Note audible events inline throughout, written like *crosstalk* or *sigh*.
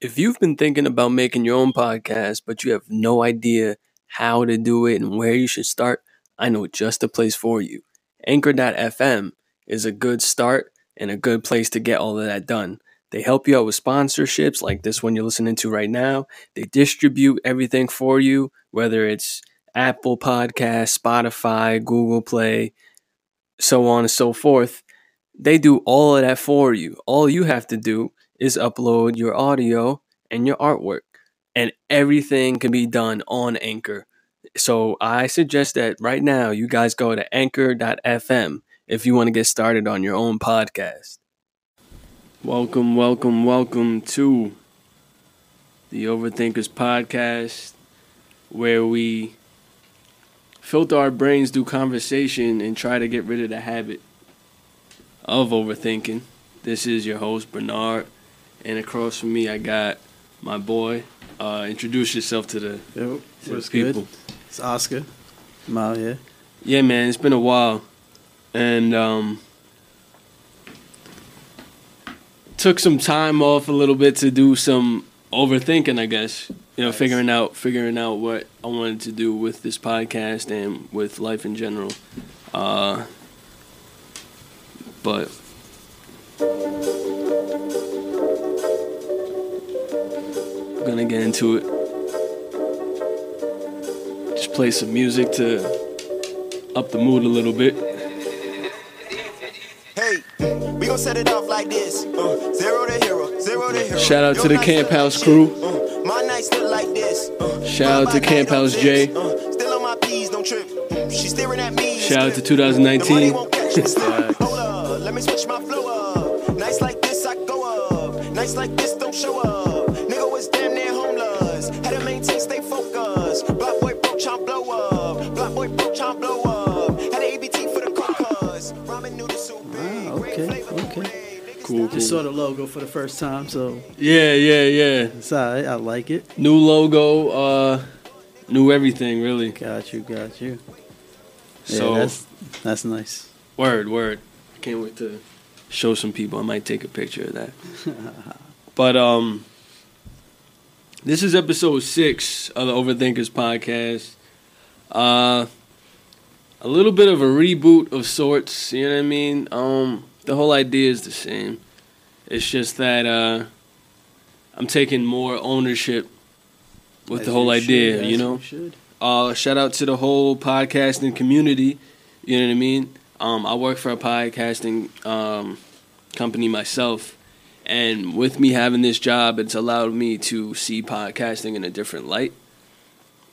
If you've been thinking about making your own podcast, but you have no idea how to do it and where you should start, I know just the place for you. Anchor.fm is a good start and a good place to get all of that done. They help you out with sponsorships like this one you're listening to right now. They distribute everything for you, whether it's Apple Podcast, Spotify, Google Play, so on and so forth. They do all of that for you. All you have to do is upload your audio and your artwork, and everything can be done on Anchor. So I suggest that right now you guys go to anchor.fm if you want to get started on your own podcast. Welcome, welcome, welcome to the Overthinkers podcast, where we filter our brains through conversation and try to get rid of the habit of overthinking. This is your host, Bernard, and across from me, I got my boy. Uh, introduce yourself to the, Yo, to the what's people. good? It's Oscar. I'm out here. Yeah, man, it's been a while, and um, took some time off a little bit to do some overthinking. I guess you know, Nice. figuring out figuring out what I wanted to do with this podcast and with life in general. Uh, but gonna get into it. Just play some music to up the mood a little bit. Hey, we gon' set it off like this. Uh, zero to hero, zero to hero. Shout out to the Camp House crew. Uh, my nights look like this. Uh, Shout out to Camp House. J. Uh, still on my P's, don't trip. Mm, She staring at me. Shout out to 2019. won't catch me slip. *laughs* Hold up, let me switch my flow up. Nights like this, I go up. Nights like this, Just saw the logo for the first time, so Yeah, yeah, yeah. it's alright. I like it. New logo, uh, new everything, really. Got you, got you. Yeah, So, that's that's nice. word, word. I can't wait to show some people. I might take a picture of that. *laughs* but, um, this is episode six of the Overthinkers podcast. Uh, a little bit of a reboot of sorts, you know what I mean? Um, the whole idea is the same. It's just that, uh, I'm taking more ownership with As the whole you idea, should, you know? should. Uh, shout out to the whole podcasting community. You know what I mean? Um, I work for a podcasting um, company myself, and with me having this job, it's allowed me to see podcasting in a different light.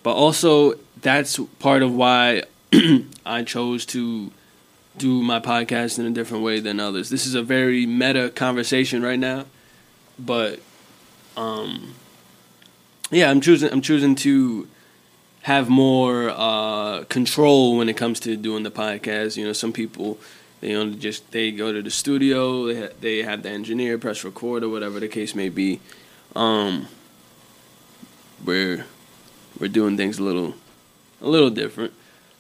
But also, that's part of why *clears throat* I chose to do my podcast in a different way than others. This is a very meta conversation right now, but um, yeah, I'm choosing. I'm choosing to have more uh, control when it comes to doing the podcast. You know, some people they only just they go to the studio, they ha- they have the engineer press record or whatever the case may be. Um, we're we're doing things a little a little different,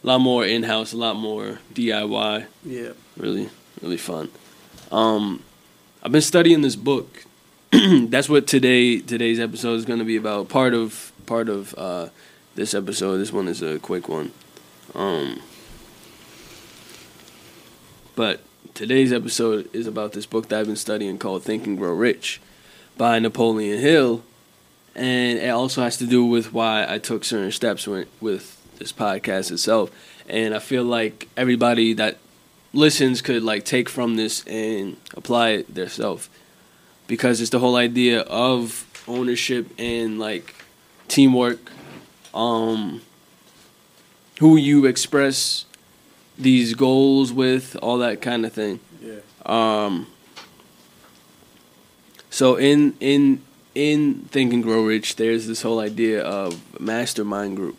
a lot more in house, a lot more DIY. Yeah. Really, really fun. Um, I've been studying this book. *clears throat* That's what today today's episode is going to be about. Part of part of uh, this episode. This one is a quick one. Um, but today's episode is about this book that I've been studying called Think and Grow Rich by Napoleon Hill. And it also has to do with why I took certain steps with, with this podcast itself. And I feel like everybody that listens could like take from this and apply it themselves. Because it's the whole idea of ownership and like teamwork um, who you express these goals with, all that kind of thing. Yeah. Um, so in in in Think and Grow Rich, there's this whole idea of mastermind group,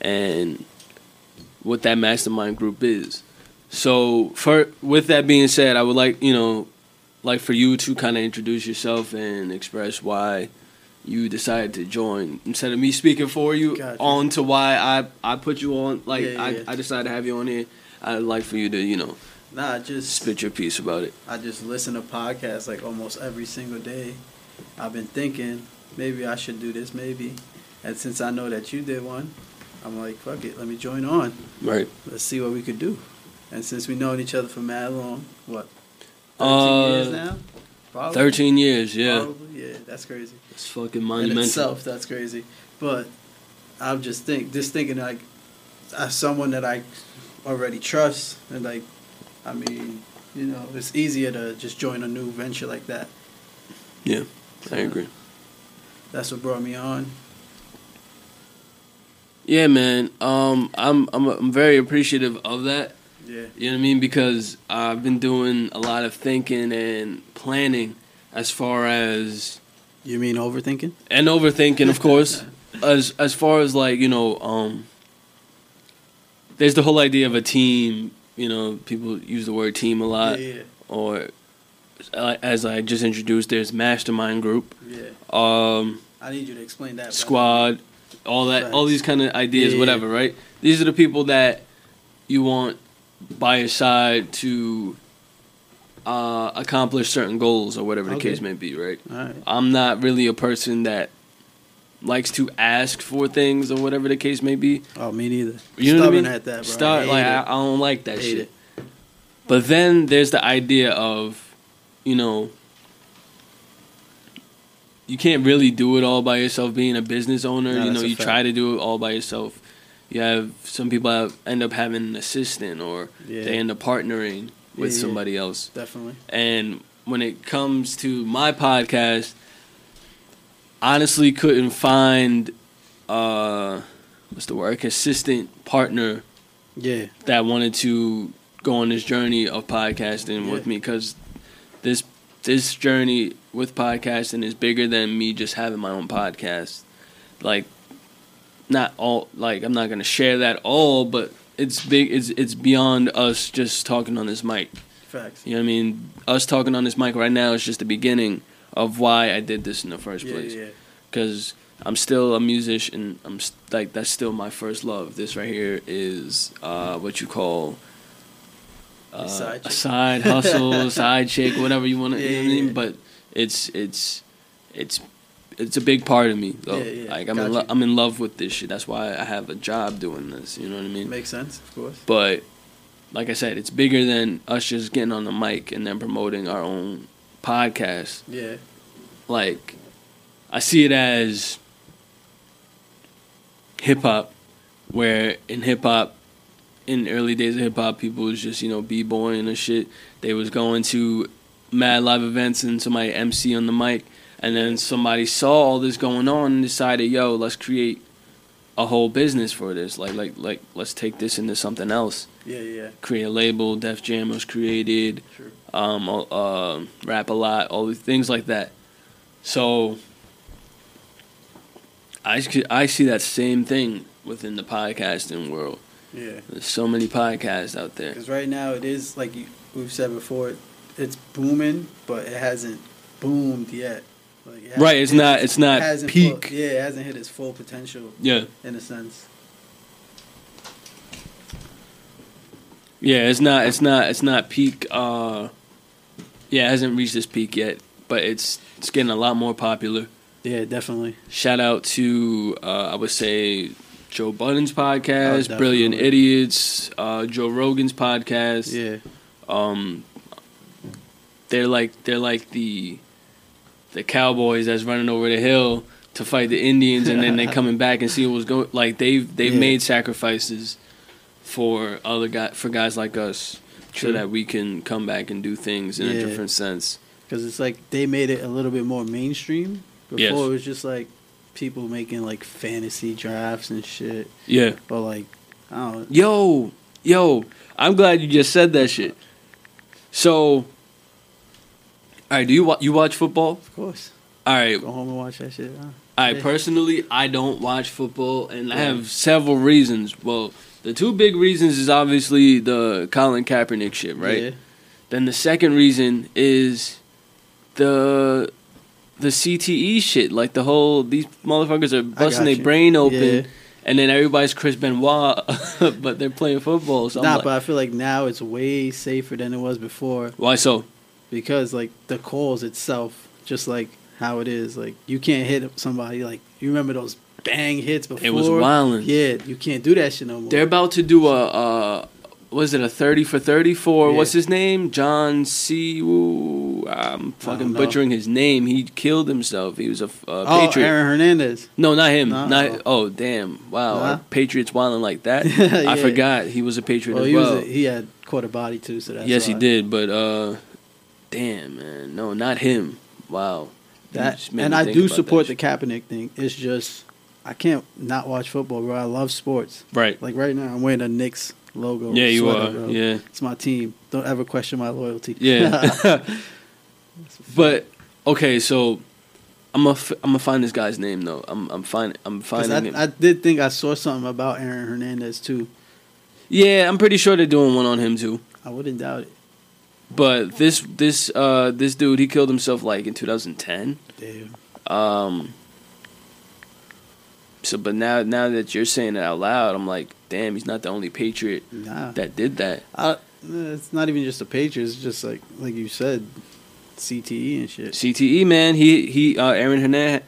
and what that mastermind group is. So for with that being said, I would like you know, like for you to kind of introduce yourself and express why you decided to join instead of me speaking for you Gotcha. on to why I I put you on like Yeah, yeah, I, yeah. I decided to have you on here. I'd like for you to you know Nah, I just spit your piece about it. I just listen to podcasts like almost every single day, I've been thinking maybe I should do this, maybe. And since I know that you did one, I'm like, fuck it, let me join on. Right. Let's see what we could do. And since we've known each other for mad long, what? 13 Uh, years now? Probably. Thirteen years. Yeah. Probably, yeah, that's crazy. It's fucking monumental. In itself, that's crazy. But I'm just think, just thinking like, as someone that I already trust, and like, I mean, you know, it's easier to just join a new venture like that. Yeah, So I agree. That's what brought me on. Yeah, man. Um, I'm I'm I'm very appreciative of that. Yeah. You know what I mean? Because I've been doing a lot of thinking and planning as far as You mean overthinking? and overthinking, of course. *laughs* as as far as like you know, um, there's the whole idea of a team. You know, people use the word team a lot, yeah, or uh, as I just introduced, there's mastermind group, yeah, yeah. um, I need you to explain that. squad, all that, all these kind of ideas, Yeah. whatever. Right? These are the people that you want by your side to uh, accomplish certain goals or whatever the Okay. case may be. Right? Right. I'm not really a person that likes to ask for things or whatever the case may be. Oh, me neither. You know what I mean? at that, bro. Start hate like I. I don't like that shit. it. But then there's the idea of, you know, you can't really do it all by yourself. Being a business owner, No, you know, you fact. try to do it all by yourself. You have some people have, end up having an assistant, or Yeah. they end up partnering with Yeah, yeah. somebody else. Definitely. And when it comes to my podcast, honestly couldn't find uh what's the word, a consistent partner Yeah. that wanted to go on this journey of podcasting with me because this this journey with podcasting is bigger than me just having my own podcast. Like not all like I'm not gonna share that all, but it's big it's it's beyond us just talking on this mic. Facts. You know what I mean? Us talking on this mic right now is just the beginning of why I did this in the first Yeah, place. yeah. Because I'm still a musician. I'm s- like that's still my first love. This right here is uh, what you call uh, side side hustle, *laughs* side chick, whatever you want to. Yeah, you know what I mean? But it's it's it's it's a big part of me. Though. Yeah, yeah, Like I'm got in lo- I'm in love with this shit. That's why I have a job doing this. You know what I mean? Makes sense, of course. But like I said, it's bigger than us just getting on the mic and then promoting our own podcast. Yeah. Like I see it as hip hop, where in hip hop, in the early days of hip hop, people was just you know b boying and shit. They was going to mad live events and somebody MC on the mic, and then somebody saw all this going on and decided, yo, let's create a whole business for this. Like like like let's take this into something else. Yeah, yeah. Create a label. Def Jam was created True. um, uh, uh, Rap-A-Lot, all these things like that. So I I see that same thing within the podcasting world. Yeah. There's so many podcasts out there. Because right now it is like you, we've said before, it's booming, but it hasn't boomed yet. Like it Right, it's not- it's not hasn't peak. full- yeah, it hasn't hit its full potential Yeah, in a sense. yeah. It's not it's not it's not peak. Uh, yeah, it hasn't reached its peak yet, but it's it's getting a lot more popular. Yeah, definitely. Shout out to uh, I would say Joe Budden's podcast, Oh, Brilliant. Idiots, uh, Joe Rogan's podcast. Yeah. um they're like they're like the the cowboys that's running over the hill to fight the Indians and then they coming *laughs* back and see what was going like they've they've Yeah. made sacrifices for other guy for guys like us True. so that we can come back and do things in a different sense. Because it's like they made it a little bit more mainstream. Before Yes. it was just like people making like fantasy drafts and shit. Yeah. But like, I don't. Yo, yo, I'm glad you just said that shit. So all right, do you wa- you watch football? Of course. All right, Go home and watch that shit. Huh? I Yeah. personally I don't watch football, and I have several reasons. Well, the two big reasons is obviously the Colin Kaepernick shit, right? Yeah. Then the second reason is the the CTE shit, like the whole these motherfuckers are busting their brain open, Yeah. and then everybody's Chris Benoit, *laughs* but they're playing football. So Nah, like, but I feel like now it's way safer than it was before why so? because like the calls itself just like how it is. Like you can't hit somebody like you remember those bang hits before. It was wildin'. Yeah, you can't do that shit no more. They're about to do a, uh, was it a 30 for 34? Yeah. what's his name? John C. Woo. I'm fucking butchering his name. He killed himself. He was a oh, Patriot. Aaron Hernandez. No, not him. No? Not oh damn! Wow, Nah? Patriots wilding like that. *laughs* Yeah. I forgot he was a Patriot Well, as he well. was a, he had caught a body too, so that's yes, he did. But uh, damn man, no, not him. Wow. That and I do support the Kaepernick thing. It's just I can't not watch football, bro. I love sports. Right. Like right now, I'm wearing a Knicks logo. Yeah, you sweater, are. bro. Yeah. it's my team. Don't ever question my loyalty. Yeah. *laughs* *laughs* but okay, so I'm gonna f- I'm gonna find this guy's name though. I'm I'm find I'm finding him. I, I did think I saw something about Aaron Hernandez too. yeah, I'm pretty sure they're doing one on him too. I wouldn't doubt it. But this this uh this dude he killed himself like in 2010. Damn. Um. So, but now now that you're saying it out loud, I'm like, damn, he's not the only Patriot Nah. that did that. I, it's not even just the Patriots. It's just like like you said, CTE and shit. CTE man, he he uh, Aaron Hernandez.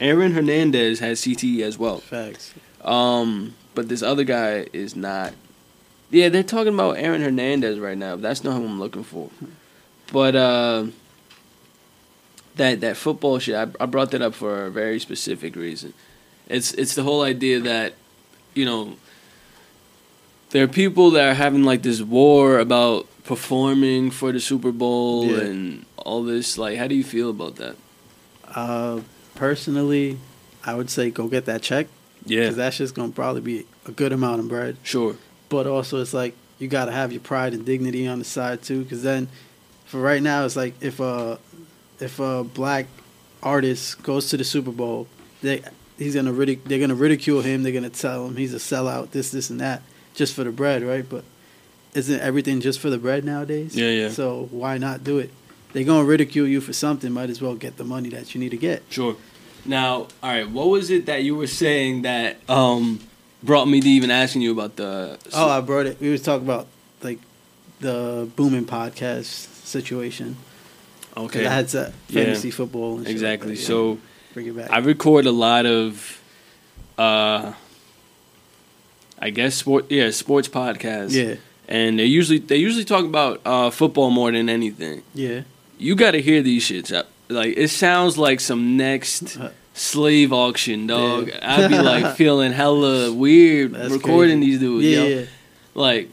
Aaron Hernandez has CTE as well. Facts. Um, but this other guy is not. Yeah, they're talking about Aaron Hernandez right now. That's not who I'm looking for. But uh, that that football shit, I, I brought that up for a very specific reason. It's it's the whole idea that, you know, there are people that are having like this war about performing for the Super Bowl Yeah. and all this. Like, how do you feel about that? Uh, personally, I would say go get that check Yeah, because that's just gonna probably be a good amount of bread. sure. But also, it's like you gotta have your pride and dignity on the side too. Because then, for right now, it's like if a if a black artist goes to the Super Bowl, they he's gonna ridic- they're gonna ridicule him. They're gonna tell him he's a sellout, this, this, and that, just for the bread, right? But isn't everything just for the bread nowadays? Yeah, yeah. So why not do it? They're gonna ridicule you for something. Might as well get the money that you need to get. Sure. Now, all right, what was it that you were saying that um brought me to even asking you about the Oh, I brought it. We was talking about like the booming podcast situation. okay. I had to Yeah. fantasy football. And shit like exactly. that, yeah. So bring it back. I record a lot of uh I guess sport yeah, sports podcast. yeah, And they usually they usually talk about uh football more than anything. yeah. You got to hear these shits. Like it sounds like some next Uh, slave auction, dog. Yeah. *laughs* I'd be like feeling hella weird That's recording crazy. these dudes, yeah, yo. yeah. like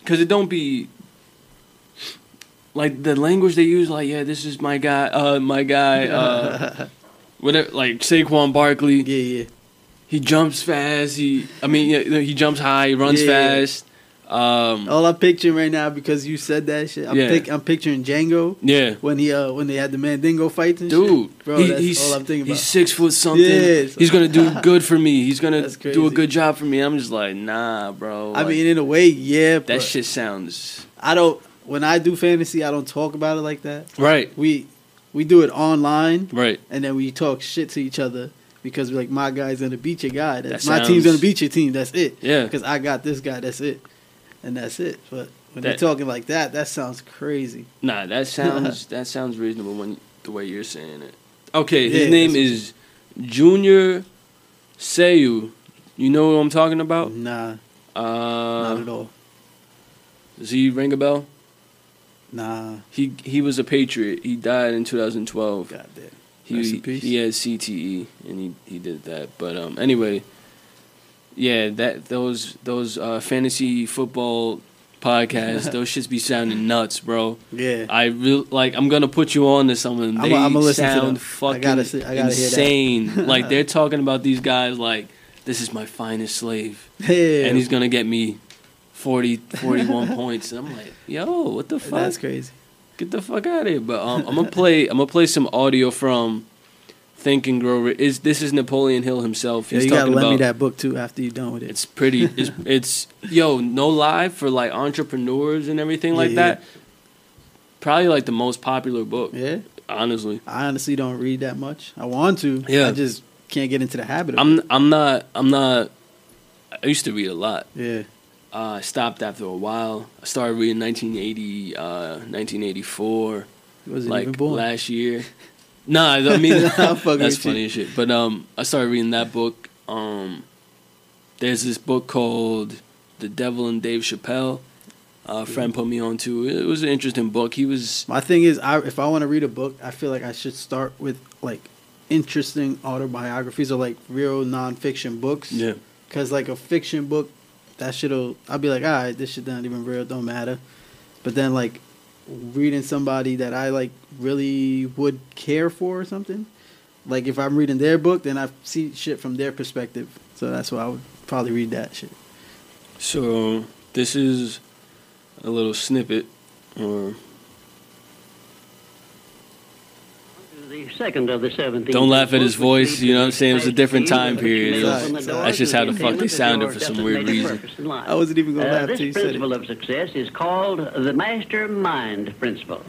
because it don't be like the language they use like yeah this is my guy uh my guy uh *laughs* whatever like Saquon Barkley yeah, yeah. He jumps fast he I mean yeah, he jumps high he runs Yeah. Fast um All I'm picturing right now because you said that shit. I'm, Yeah. pic- I'm picturing Django yeah when he uh when they had the Mandingo fights and dude shit. Bro, he- that's he's all I'm thinking about. he's six foot something Yeah. he's gonna do *laughs* good for me he's gonna do a good job for me I'm just like nah bro I Like, mean, in a way, yeah. that shit sounds I don't. When I do fantasy, I don't talk about it like that. right We we do it online, right and then we talk shit to each other because like, my guy's gonna beat your guy. That's That my team's gonna beat your team. That's it. yeah Because I got this guy. That's it, and that's it. But when That- they're talking like that, that sounds crazy. Nah, that *laughs* sounds that sounds reasonable when the way you're saying it. Okay, his Yeah, name that's- is Junior Seau. You know what I'm talking about? Nah, Uh, not at all. does he ring a bell? Nah, He he was a Patriot. He died in 2012. goddamn. He Rest in peace. he had CTE and he he did that. But um anyway, yeah, that those those uh, fantasy football podcasts, *laughs* those shits be sounding nuts, bro. Yeah, I real like I'm gonna put you on to some of them. I'ma- They listen to sound fucking gotta see- gotta insane. *laughs* like they're talking about these guys like this is my finest slave, yeah. and he's gonna get me 40, 41 *laughs* points. And I'm like, yo, what the fuck? That's crazy. Get the fuck out of here. But um, I'm gonna play. I'm gonna play some audio from Think and Grow. Rich. Is this is Napoleon Hill himself? Yeah, He's you gotta lend me about. that book too after you're done with it. It's pretty. It's *laughs* it's yo no lie for like entrepreneurs and everything like Yeah, yeah. that. Probably like the most popular book, yeah, honestly. I honestly don't read that much. I want to. Yeah. I just can't get into the habit of I'm it. I'm not I'm not. I used to read a lot. Yeah, Uh, I stopped after a while. I started reading 1980, uh, 1984, wasn't like last year. *laughs* Nah, I mean *laughs* that's funny shit. But um, I started reading that book. Um, there's this book called The Devil and Dave Chappelle. Uh, a friend put me on to. It It was an interesting book. He was My thing is, I if I want to read a book, I feel like I should start with like interesting autobiographies or like real nonfiction books. yeah. Cause like a fiction book, that shit'll I'll be like, all right, this shit not even real, don't matter. But then like reading somebody that I like really would care for or something. Like if I'm reading their book, then I see shit from their perspective. So that's why I would probably read that shit. So this is a little snippet, or The second of the 17th. Don't laugh at his voice, you know what I'm saying? It was a different time period. was- open that's just how the the fuck they sounded for some weird reason. purpose in life. I wasn't even gonna Uh, laugh till this you said principle it. of success is called the mastermind principle.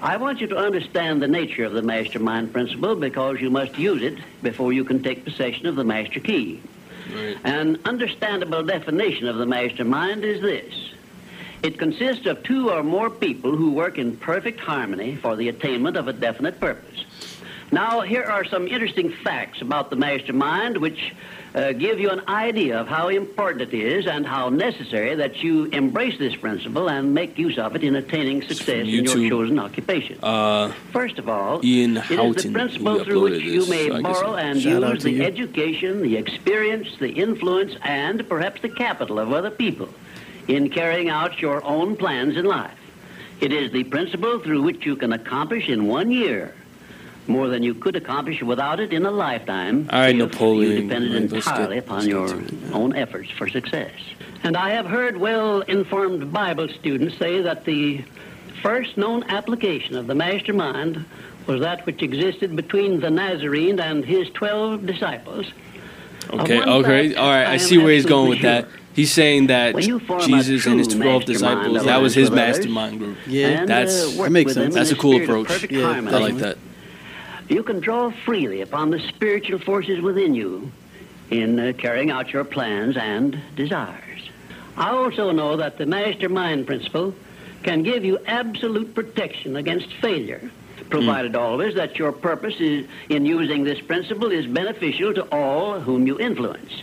I want you to understand the nature of the mastermind principle because you must use it before you can take possession of the master key. right. An understandable definition of the mastermind is this. It consists of two or more people who work in perfect harmony for the attainment of a definite purpose. Now, here are some interesting facts about the mastermind which uh, give you an idea of how important it is and how necessary that you embrace this principle and make use of it in attaining success in your chosen occupation. Uh, First of all, Ian it is Houghton, the principle through which you may so borrow and use the you. education, the experience, the influence, and perhaps the capital of other people in carrying out your own plans in life. It is the principle through which you can accomplish in one year more than you could accomplish without it in a lifetime. I, Napoleon, You depended let's get- entirely let's upon your to own efforts for success. And I have heard well-informed Bible students say that the first known application of the mastermind was that which existed between the Nazarene and his 12 disciples. Okay, okay, fact, all right. I I see where he's going with absolutely that. He's saying that When you form a Jesus and his twelve disciples, that was his alliance with others, mastermind group. Yeah, and, uh, work that makes sense. That's a cool approach. Yeah. I like that. You can draw freely upon the spiritual forces within you in uh, carrying out your plans and desires. I also know that the mastermind principle can give you absolute protection against failure, provided always that your purpose is, in using this principle is beneficial to all whom you influence.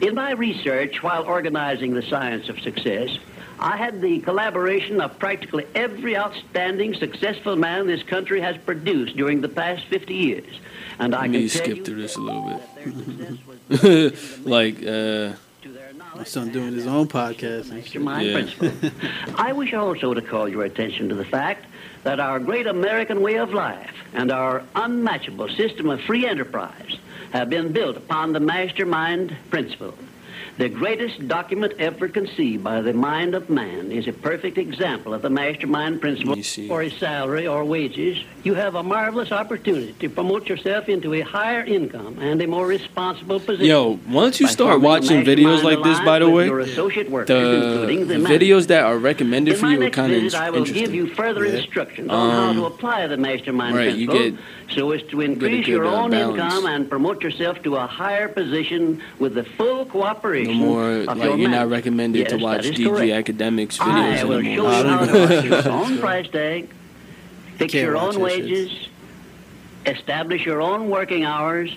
In my research while organizing the science of success, I had the collaboration of practically every outstanding successful man this country has produced during the past 50 years. And I Let me can tell skip you through this a little bit. that their success was *laughs* due like, uh, to My son doing his own podcast mastermind Yeah. principle. *laughs* I wish also to call your attention to the fact that our great American way of life and our unmatchable system of free enterprise have been built upon the mastermind principle. The greatest document ever conceived by the mind of man is a perfect example of the mastermind principle. For a salary or wages, you have a marvelous opportunity to promote yourself into a higher income and a more responsible position. yo, once you start watching videos like this, by the way, with your associate workers, the, including the videos that are recommended for you are kind of visit, I will give you further Yeah. instructions on how Um, to apply the mastermind right, you principle get- so as to increase your own balance. income and promote yourself to a higher position with the full No cooperation more of like your you're not recommended Yes, to watch DG correct. Academics I videos will show you I how to watch your *laughs* own price tag, fix your own shit. wages, establish your own working hours,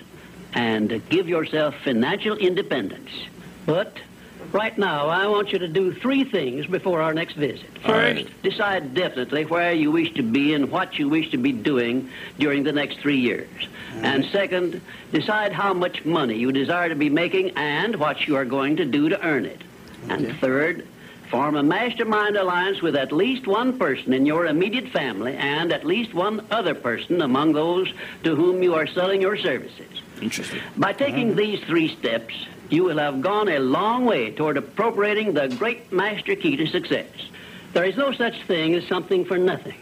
and give yourself financial independence. But right now, I want you to do three things before our next visit. First, right. decide definitely where you wish to be and what you wish to be doing during the next three years. Mm-hmm. And second, decide how much money you desire to be making and what you are going to do to earn it. And Okay. third, form a mastermind alliance with at least one person in your immediate family and at least one other person among those to whom you are selling your services. Interesting. By taking mm-hmm. these three steps, you will have gone a long way toward appropriating the great master key to success. There is no such thing as something for nothing.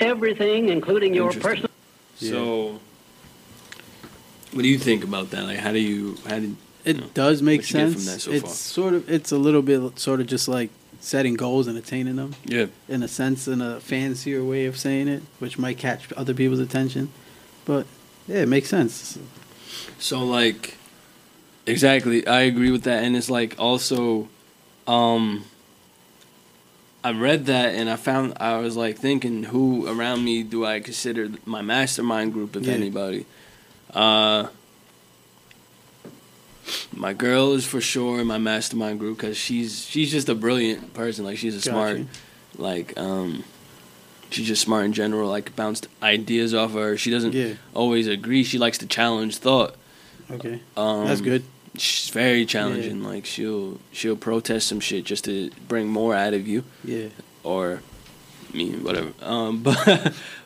Everything, including your Interesting. personal. So, what do you think about that? Like, how do you how did It you know, does make what you get sense. from that so it's far? sort of it's a little bit sort of just like setting goals and attaining them yeah in a sense in a fancier way of saying it, which might catch other people's attention. But yeah, it makes sense. So like exactly, I agree with that and it's like also um I read that and I found I was like thinking who around me do I consider my mastermind group if Yeah. anybody. Uh my girl is for sure in my mastermind group cuz she's she's just a brilliant person like she's a Got smart like um she's just smart in general like bounced ideas off of her. She doesn't Yeah. always agree. She likes to challenge thought. Okay. Um That's good. She's very challenging. Like she'll she'll protest some shit just to bring more out of you Yeah. or I mean whatever. Um, *laughs* but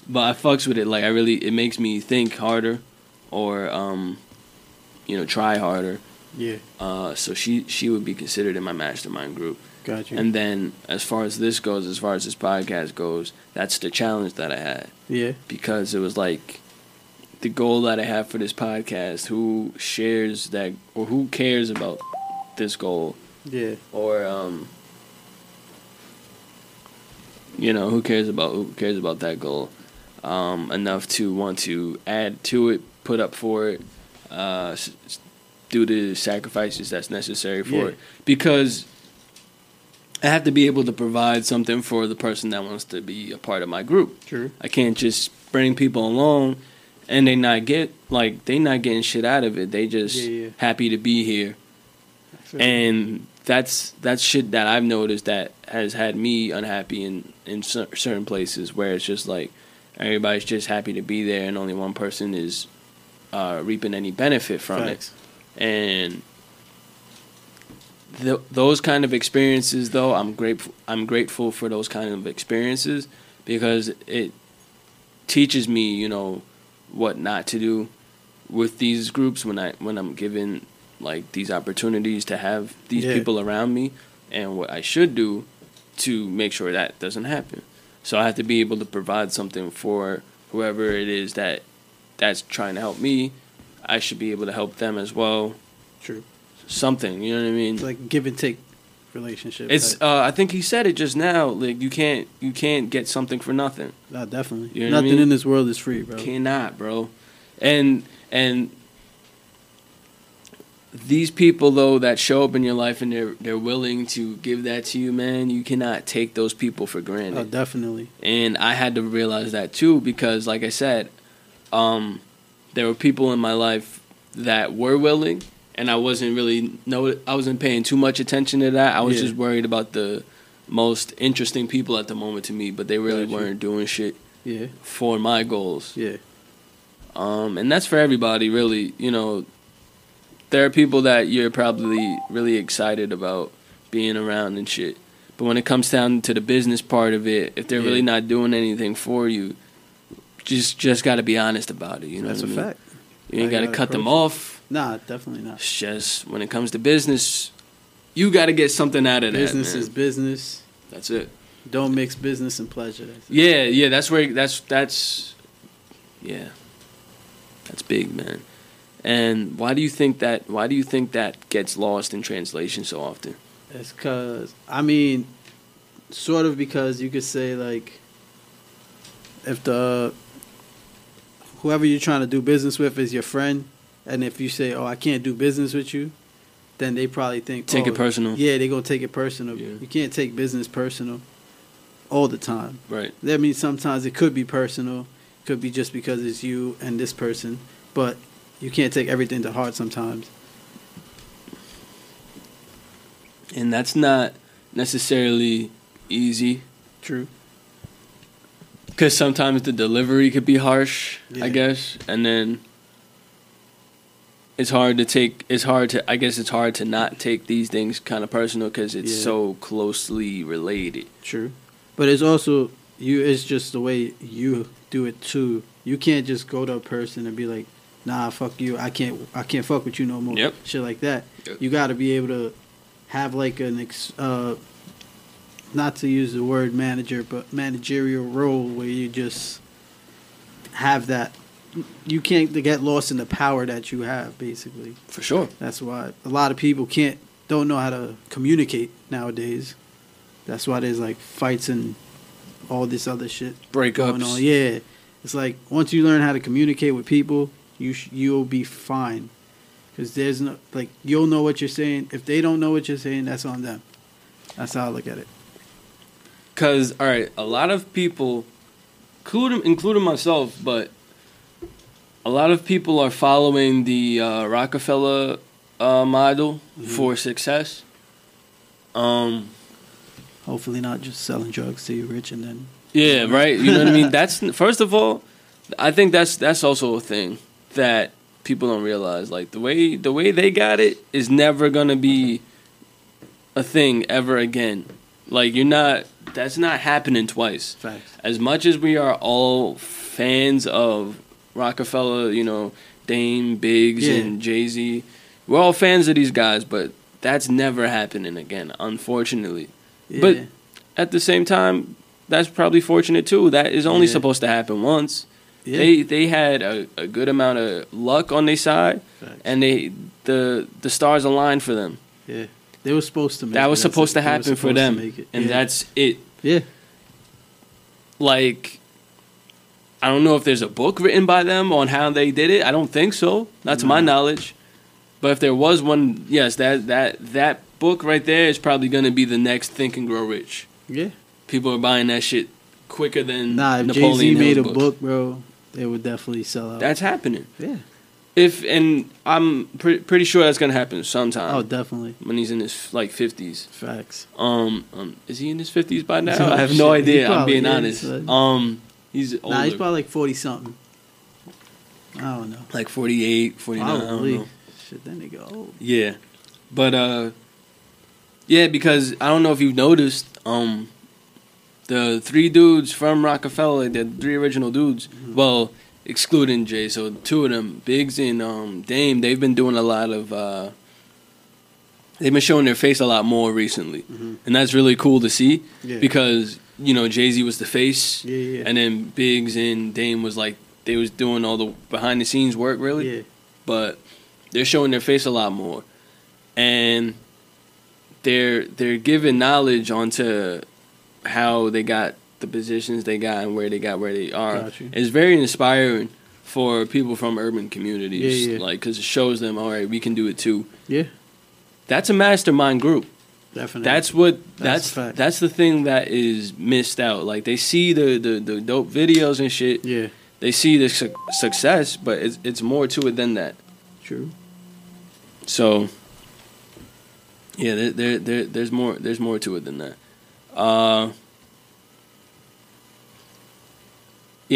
but I fucks with it. Like I really, it makes me think harder, or um, you know, try harder. Yeah. Uh, so she she would be considered in my mastermind group. Got you. And then as far as this goes, as far as this podcast goes, that's the challenge that I had yeah. because it was like the goal that I have for this podcast. Who shares that, or who cares about this goal? Yeah. or um you know who cares about who cares about that goal um enough to want to add to it put up for it uh do the sacrifices that's necessary for Yeah. it because I have to be able to provide something for the person that wants to be a part of my group. True. I can't just bring people along and they not get like they not getting shit out of it. They just Yeah, yeah. happy to be here and that's that's shit that I've noticed that has had me unhappy in in cer- certain places where it's just like everybody's just happy to be there and only one person is uh, reaping any benefit from Facts. it and th- those kind of experiences though I'm grateful I'm grateful for those kind of experiences because it teaches me you know what not to do with these groups when I when I'm given like these opportunities to have these Yeah. people around me and what I should do to make sure that doesn't happen. So I have to be able to provide something for whoever it is that that's trying to help me. I should be able to help them as well. True. Something, you know what I mean? It's like give and take relationship. It's uh, I think he said it just now. Like you can't you can't get something for nothing. Nah, definitely. You know what I Nothing mean? in this world is free, bro. Cannot, bro. And and these people though that show up in your life and they're they're willing to give that to you, man, you cannot take those people for granted. Oh, definitely. and I had to realize that too because like I said, um there were people in my life that were willing and I wasn't really no I wasn't paying too much attention to that. I was Yeah. just worried about the most interesting people at the moment to me, but they really Gotcha. weren't doing shit Yeah. for my goals. Yeah. Um, and that's for everybody, really. You know, there are people that you're probably really excited about being around and shit. But when it comes down to the business part of it, if they're Yeah. really not doing anything for you, just just got to be honest about it. You know, That's a mean? fact. You ain't got to cut them off. Nah, definitely not. It's just when it comes to business, you got to get something out of that. Business is business. That's it. Don't mix business and pleasure. Yeah, yeah, that's where that's that's yeah. That's big, man. And why do you think that why do you think that gets lost in translation so often? It's cause I mean, sort of because you could say like, if the whoever you're trying to do business with is your friend, and if you say, "Oh, I can't do business with you," then they probably think Take oh, it personal. Yeah, they're gonna take it personal. Yeah. You can't take business personal all the time. Right. That means sometimes it could be personal, could be just because it's you and this person, but you can't take everything to heart sometimes. And that's not necessarily easy True. Cuz sometimes the delivery could be harsh, Yeah. I guess, and then it's hard to take it's hard to I guess it's hard to not take these things kind of personal cuz it's Yeah. so closely related. True. But it's also you it's just the way you do it too. You can't just go to a person and be like, "Nah, fuck you. I can't I can't fuck with you no more." Yep. Shit like that. Yep. You got to be able to have like an ex, uh not to use the word manager, but managerial role where you just have that you can't get lost in the power that you have basically. For sure. That's why a lot of people can't don't know how to communicate nowadays. That's why there's like fights and all this other shit. Breakups. Yeah, it's like once you learn how to communicate with people, you sh- you'll be fine. Because there's no like you'll know what you're saying. If they don't know what you're saying, that's on them. That's how I look at it. Cause all right, a lot of people, including including myself, but a lot of people are following the uh, Rockefeller uh, model for success. Um, Hopefully, not just selling drugs to you rich and then. yeah, *laughs* right. You know what I mean. That's *laughs* first of all, I think that's that's also a thing that people don't realize. Like the way the way they got it is never gonna be a thing ever again. Like you're not. That's not happening twice. Facts. as much as we are all fans of Rockefeller, you know, Dame, Biggs, Yeah. and Jay Z, we're all fans of these guys, but that's never happening again, unfortunately. Yeah. But at the same time, that's probably fortunate too. That is only Yeah. supposed to happen once. yeah. They they had a, a good amount of luck on their side, and they the the stars aligned for them. yeah. They were supposed to make That it. was supposed it. to happen for supposed to them, it. and yeah. that's it. yeah. like I don't know if there's a book written by them on how they did it. I don't think so. Not to my knowledge. But if there was one, yes, that that that book right there is probably going to be the next Think and Grow Rich. Yeah. People are buying that shit quicker than Nah, if Jay Z Napoleon made a Hill's book, bro, they would definitely sell out. That's happening. yeah. If and I'm pre- pretty sure that's to happen sometime Oh, definitely. when he's in his like 50s. Facts. Um, um is he in his 50s by now? *laughs* Oh, I have shit. no idea. I'm being is, honest. Um, he's older. Nah, he's probably like forty something. I don't know. like 48, 49, I don't know. Shit, that nigga old. Yeah, but uh, yeah, because I don't know if you've noticed, um, the three dudes from Rockefeller, the three original dudes, well, excluding Jay, so two of them, Biggs and um Dame, they've been doing a lot of uh, they've been showing their face a lot more recently, and that's really cool to see Yeah. because you know Jay Z was the face, Yeah, yeah. and then Biggs and Dame was like they was doing all the behind the scenes work really. But they're showing their face a lot more, and they're they're giving knowledge onto how they got the positions they got and where they got where they are. It's very inspiring for people from urban communities, Yeah, yeah. like because it shows them, all right, we can do it too. Yeah. That's a mastermind group. Definitely. That's what That's that's that's the thing that is missed out. Like they see the the, the dope videos and shit. yeah. They see the su- success, but it's it's more to it than that. True. So, yeah, there, there, there, there's more, there's more to it than that. Uh,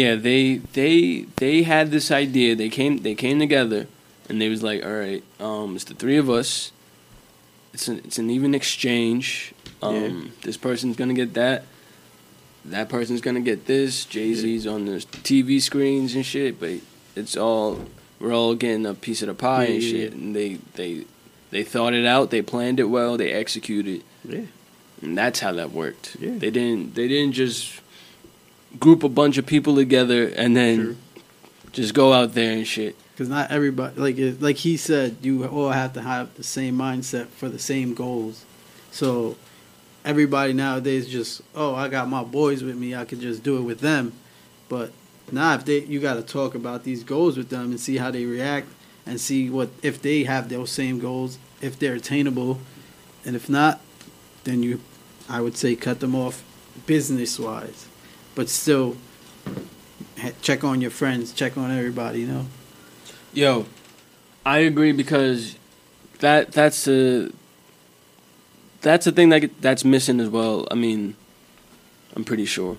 yeah, they, they, they had this idea. They came, they came together, and they was like, all right, um, it's the three of us. It's an, it's an even exchange. Um, Yeah. this person's gonna get that. That person's gonna get this. Jay Z's on the TV screens and shit, but it's all we're all getting a piece of the pie Yeah, and yeah, shit. And they they they thought it out. They planned it well. They executed, Yeah. and that's how that worked. Yeah. They didn't they didn't just group a bunch of people together and then True. just go out there and shit. Because not everybody, like it, like he said, you all have to have the same mindset for the same goals. So everybody nowadays just, oh, I got my boys with me, I could just do it with them. But now if they, you got to talk about these goals with them and see how they react and see what if they have those same goals, if they're attainable, and if not, then you, I would say, cut them off business wise, but still. Check on your friends. Check on everybody. You know. Yo, I agree because that that's a that's a thing that that's missing as well. I mean, I'm pretty sure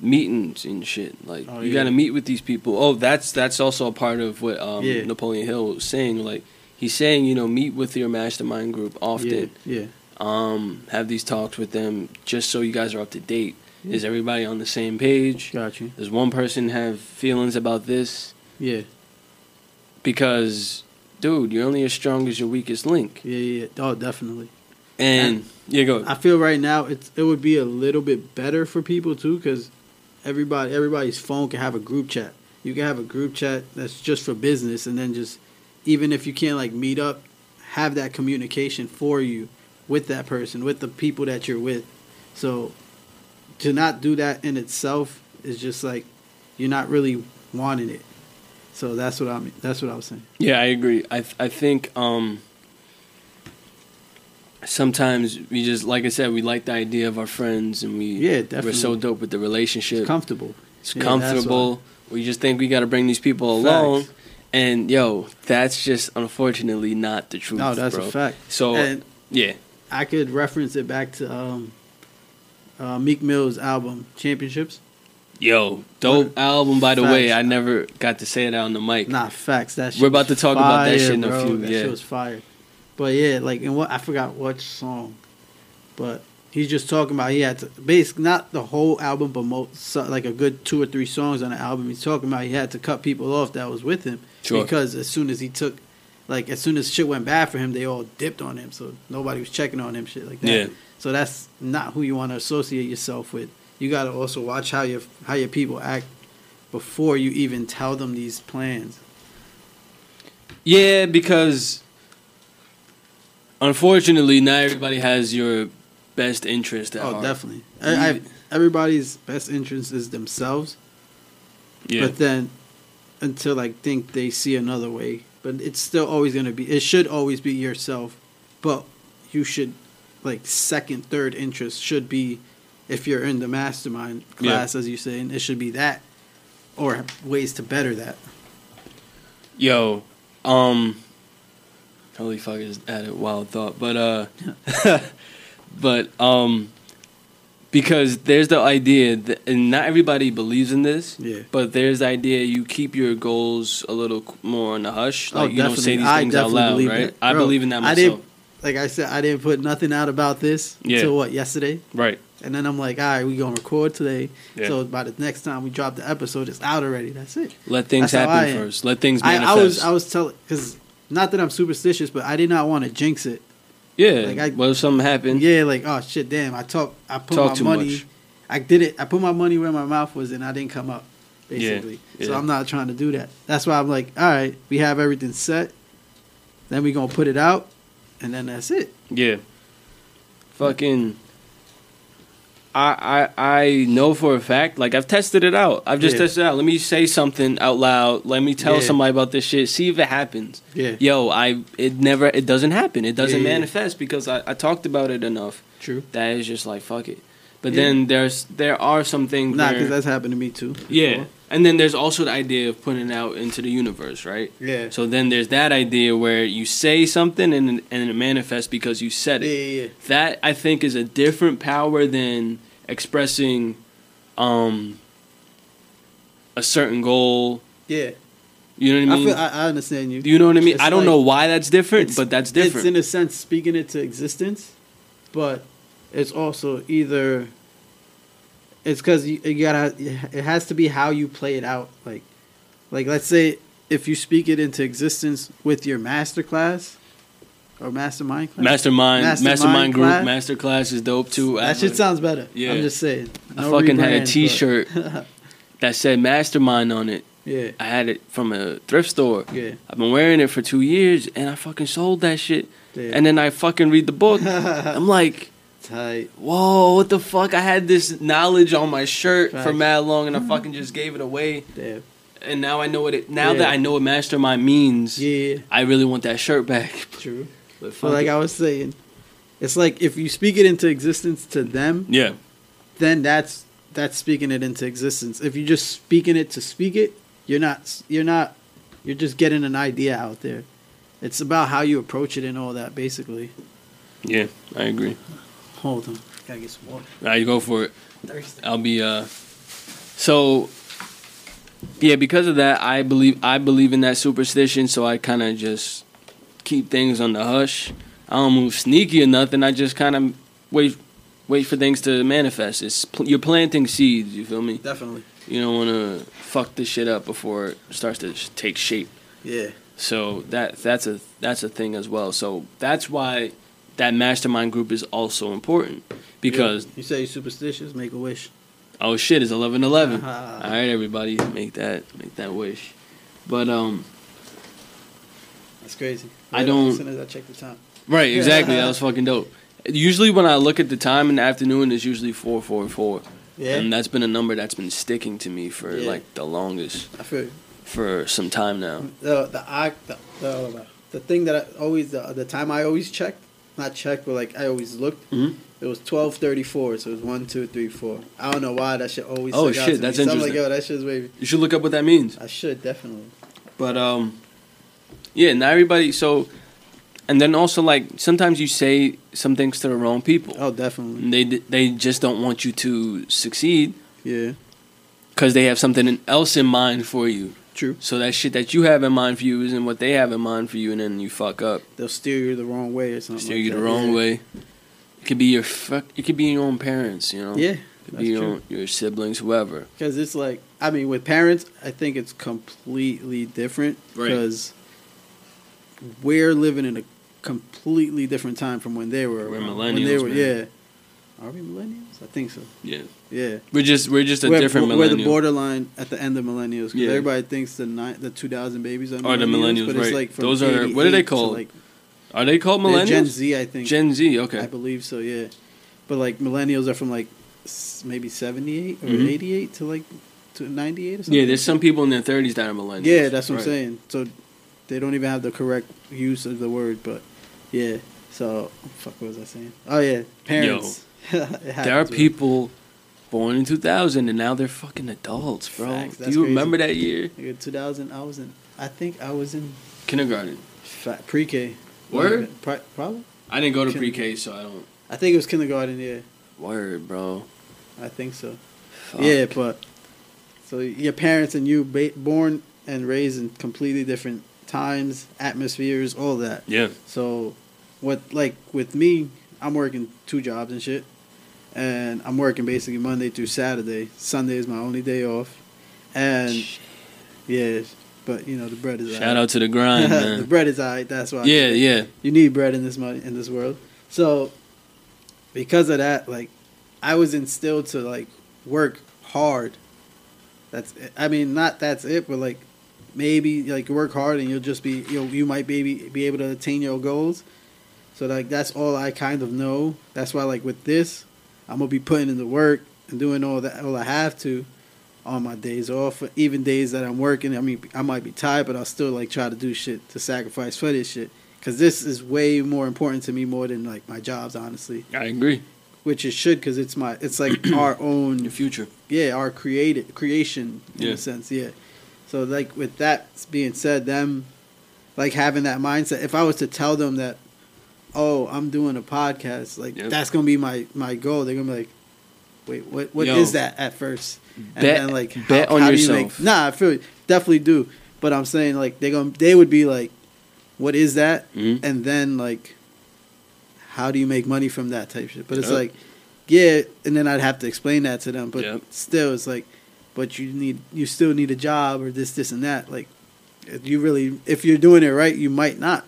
meetings and shit. Like Oh, you yeah. got to meet with these people. Oh, that's that's also a part of what um, Yeah. Napoleon Hill was saying. Like he's saying, you know, meet with your mastermind group often. Yeah. Yeah. Um, have these talks with them just so you guys are up to date. Is everybody on the same page? Got you. Does one person have feelings about this? Yeah. because dude you're only as strong as your weakest link Yeah. Yeah. Oh, definitely. and yeah go I feel right now it's it would be a little bit better for people too because everybody everybody's phone can have a group chat. You can have a group chat that's just for business, and then just even if you can't like meet up, have that communication for you with that person, with the people that you're with. So to not do that in itself is just like you're not really wanting it. So that's what I mean. That's what I was saying. yeah i agree i th- i think um sometimes we just like I said, we like the idea of our friends and we Yeah, we're so dope with the relationship. It's comfortable. It's Yeah, comfortable. We just think we got to bring these people along. And yo, that's just unfortunately not the truth. No, that's bro. a fact. So And yeah, I could reference it back to um, uh, Meek Mill's album Championships. yo, dope album. By the way, I never got to say it out on the mic. Nah, facts. That shit We're about to talk about that shit in a bro. few- That yeah. shit was fire. But yeah, like and what I forgot what song, but he's just talking about he had to basically not the whole album, but most so- like a good two or three songs on the album. He's talking about he had to cut people off that was with him Sure. because as soon as he took, like as soon as shit went bad for him, they all dipped on him. So nobody was checking on him, shit like that. Yeah. So that's not who you want to associate yourself with. You got to also watch how your how your people act before you even tell them these plans. Yeah, because unfortunately, not everybody has your best interest at Oh, heart. definitely. I, I, everybody's best interest is themselves, Yeah, but then until I think they see another way, but it's still always gonna be. It should always be yourself, but you should like second, third interest should be if you're in the mastermind Yeah. class, as you say, and it should be that or ways to better that. yo, um, holy fuck is at a wild thought, but uh, *laughs* but um, because there's the idea that, and not everybody believes in this. Yeah. But there's the idea you keep your goals a little more on the hush, Oh, like you don't say these I things out loud, right? that. I Bro, believe in that myself. Like I said, I didn't put nothing out about this Yeah. until what yesterday. Right. And then I'm like, all right, we gonna record today. Yeah. So by the next time we drop the episode, it's out already. That's it. Let things That's happen I first. Let things I, manifest. I was I was telling because not that I'm superstitious, but I did not want to jinx it. yeah. like, I- what if something happened? Yeah, like oh shit, damn, I talk, I put Talk my money, much. I did it, I put my money where my mouth was, and I didn't come up, Yeah, basically. So. I'm not trying to do that. That's why I'm like, all right, we have everything set, then we gonna put it out, and then that's it. Yeah. Fucking. I, I I know for a fact, like I've tested it out. I've just Yeah. tested it out. Let me say something out loud. Let me tell Yeah. somebody about this shit. See if it happens. Yeah, Yo, I it never it doesn't happen. It doesn't Yeah, yeah. manifest because I, I talked about it enough. true. That is just like fuck it. But Yeah. then there's there are some things. Nah, because that's happened to me too. yeah, before. And then there's also the idea of putting it out into the universe, right? yeah, So then there's that idea where you say something and and it manifests because you said it. yeah, yeah. That I think is a different power than expressing um a certain goal. yeah. You know what I mean? I feel I, I understand you. you know what I mean? It's I don't like- know why that's different, but that's different. It's in a sense speaking it to existence, but it's also either it's because you, you gotta. It has to be how you play it out. Like, like let's say if you speak it into existence with your master class or mastermind class. mastermind, mastermind, Mastermind group, class. master class is dope too. that shit sounds better. Yeah. I'm just saying. I fucking had a T-shirt *laughs* that said mastermind on it. yeah, I had it from a thrift store. yeah, I've been wearing it for two years, and I fucking sold that shit. yeah. And then I fucking read the book. *laughs* I'm like, tight. whoa, what the fuck? I had this knowledge on my shirt for mad long, and I mm-hmm. fucking just gave it away. Damn. And now I know what it. Now Yeah. that I know what mastermind means, Yeah, I really want that shirt back. *laughs* true. But like it. I was saying, it's like if you speak it into existence to them, yeah, then that's that's speaking it into existence. If you're just speaking it to speak it, you're not you're not you're just getting an idea out there. It's about how you approach it and all that basically. yeah, I agree. Hold on. Gotta get some water. All right, you go for it. Thirsty. I'll be uh. So. Yeah, because of that, I believe I believe in that superstition. So I kind of just keep things on the hush. I don't move sneaky or nothing. I just kind of wait, wait for things to manifest. It's pl- you're planting seeds. You feel me? Definitely. You don't want to fuck this shit up before it starts to sh- take shape. Yeah. So that that's a that's a thing as well. So that's why that mastermind group is also important because you say superstitious, make a wish. oh shit, it's eleven eleven. *laughs* All right, everybody, make that make that wish. But um, That's crazy. I Right don't- As soon as I check the time. right, exactly. that was *laughs* fucking dope. Usually, when I look at the time in the afternoon, it's usually four four four, Yeah. and that's been a number that's been sticking to me for Yeah. like the longest I feel for some time now. the the I the, the the thing that I always the the time I always checked not checked, but like I always looked. Mhm. It was twelve thirty four, so it was one, two, three, four. I don't know why that shit always. Oh, shit, that's me. So I'm like, interesting. yo, that shit's wavy. You should look up what that means. I should definitely. But um, yeah, not everybody. So, and then also like sometimes you say some things to the wrong people. Oh, definitely. And They they just don't want you to succeed Yeah, because they have something else in mind for you. True. So that shit that you have in mind for you isn't what they have in mind for you, and then you fuck up, They'll steer you the wrong way or something. steer like you the wrong yeah. way. It could be your fuck. It could be your own parents. You know. Yeah, It be your true. your siblings, whoever. Because it's like, I mean, with parents, I think it's completely different. Right. Because we're living in a completely different time from when they were. We're around. When they millennials, were, man. yeah. Are we millennials? I think so. Yeah. Yeah. We're just we're just a we're, different we're millennial. the borderline at the end of millennials. Yeah. everybody thinks the ni- the 2000 babies are Are the millennials, but it's right. like from Those are- what are they 88 called? Like, Are they called millennials? Gen Z, I think. Gen Z, Okay. I believe so. Yeah, but like millennials are from like maybe 78 or Mhm. 88 to like to 98 or something. Yeah, there's some people in their 30s that are millennials. Yeah, that's what Right. I'm saying. So they don't even have the correct use of the word, but yeah. So fuck, what was I saying? Oh yeah, parents. It *laughs* There are people born in 2000 and now they're fucking adults, bro. Facts, Do you crazy. remember that year? Nigga, 2000. I was in. I think I was in Kindergarten. pre-K. Word? Pri- probably. I didn't go to pre-K, so I don't. I think it was kindergarten. Yeah, Word, bro. I think so. Fuck. Yeah, but so your parents and you ba- born and raised in completely different times, atmospheres, all that. Yeah. So, what like with me, I'm working two jobs and shit, and I'm working basically Monday through Saturday. Sunday is my only day off, and yeah, but you know the bread is Shout aight. out to the *laughs* grind, man. the bread is alright. That's why. Yeah, yeah. you need bread in this money in this world. So because of that, like I was instilled to like work hard. That's it. I mean, not that's it, but like maybe like work hard and you'll just be you know, you might maybe be able to attain your goals. So like that's all I kind of know. That's why like with this, I'm gonna be putting in the work and doing all that all I have to on my days off, even days that I'm working. I mean, I might be tired, but I'll still like try to do shit to sacrifice for this shit. Cause this is way more important to me more than like my jobs, honestly. I agree. Which it should, cause it's my, it's like *clears throat* our own Your future. yeah, our created creation in Yeah. a sense, yeah. So like with that being said, them like having that mindset. If I was to tell them that, oh, I'm doing a podcast, like Yep. that's gonna be my my goal, they're gonna be like, wait, what what Yo. is that at first? And Bet- then like bet on do you yourself. make- nah, I feel definitely do, but I'm saying like they gonna they would be like, what is that? Mhm. And then like, how do you make money from that type shit? But it's Yep. like, yeah, and then I'd have to explain that to them. But Yep. still, it's like, but you need you still need a job or this this and that. Like, you really if you're doing it right, you might not.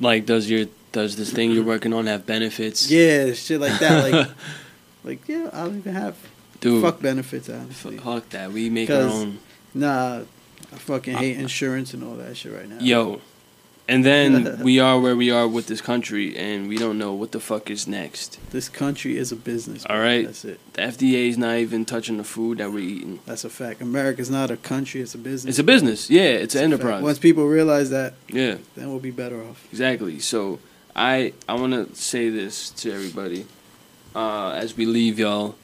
Like, does your does this thing you're working on have benefits? Yeah, shit like that. Like, *laughs* like yeah, I don't even have Dude, fuck benefits honestly. fuck that. We make our own. Nah, I fucking hate insurance and all that shit right now. Yo. And then *laughs* we are where we are with this country, and we don't know what the fuck is next. this country is a business. All right, that's it. The FDA is not even touching the food that we're eating. That's a fact. America's not a country; it's a business. It's a business. Yeah, it's an a fact. enterprise. Once people realize that, Yeah, then we'll be better off. exactly. So I I want to say this to everybody uh, as we leave y'all.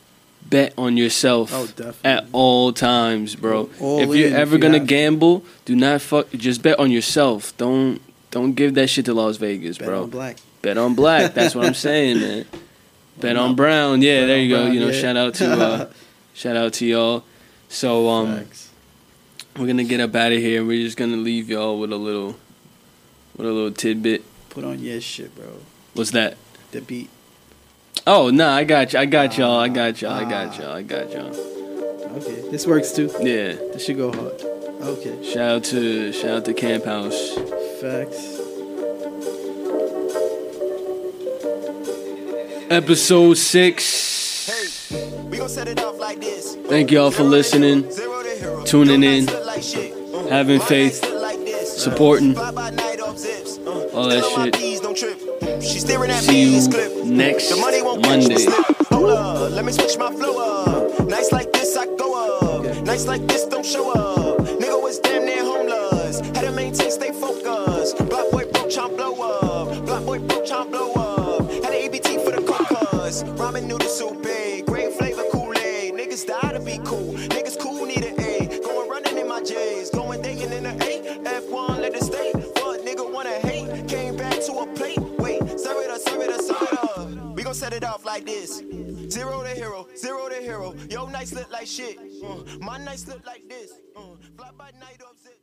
Bet on yourself Oh, at all times, bro. All if you're in if ever you gonna gamble, do not fuck. Just bet on yourself. Don't don't give that shit to Las Vegas, bro. Bet bro. on black. Bet on black. That's what I'm saying, man. *laughs* Bet on brown. Yeah, Bet there you go. brown, You know, yeah. shout out to uh, *laughs* shout out to y'all. So um, Facts. we're gonna get up out of here. We're just gonna leave y'all with a little with a little tidbit. Put on your shit, bro. What's that? The beat. Oh no, I got you. I got y'all. I got y'all. I got Ah. y'all. I got y'all. Okay, this works too. Yeah. This should go hard. Okay, Shout out to shout out to Camp House. facts. Episode six. Hey, we gon' set it off like this. Thank y'all for listening, hero, zero to hero. tuning in, nights look like shit. Having faith, nights look supporting. All that still on my shit. P's. She staring at See you clip. next The money won't Monday. Hold up, let me switch my flow up. Nights like this, I go up. Nights like this, don't show up. Nights look like shit. Uh, my nights look like this. Uh, fly by night zips.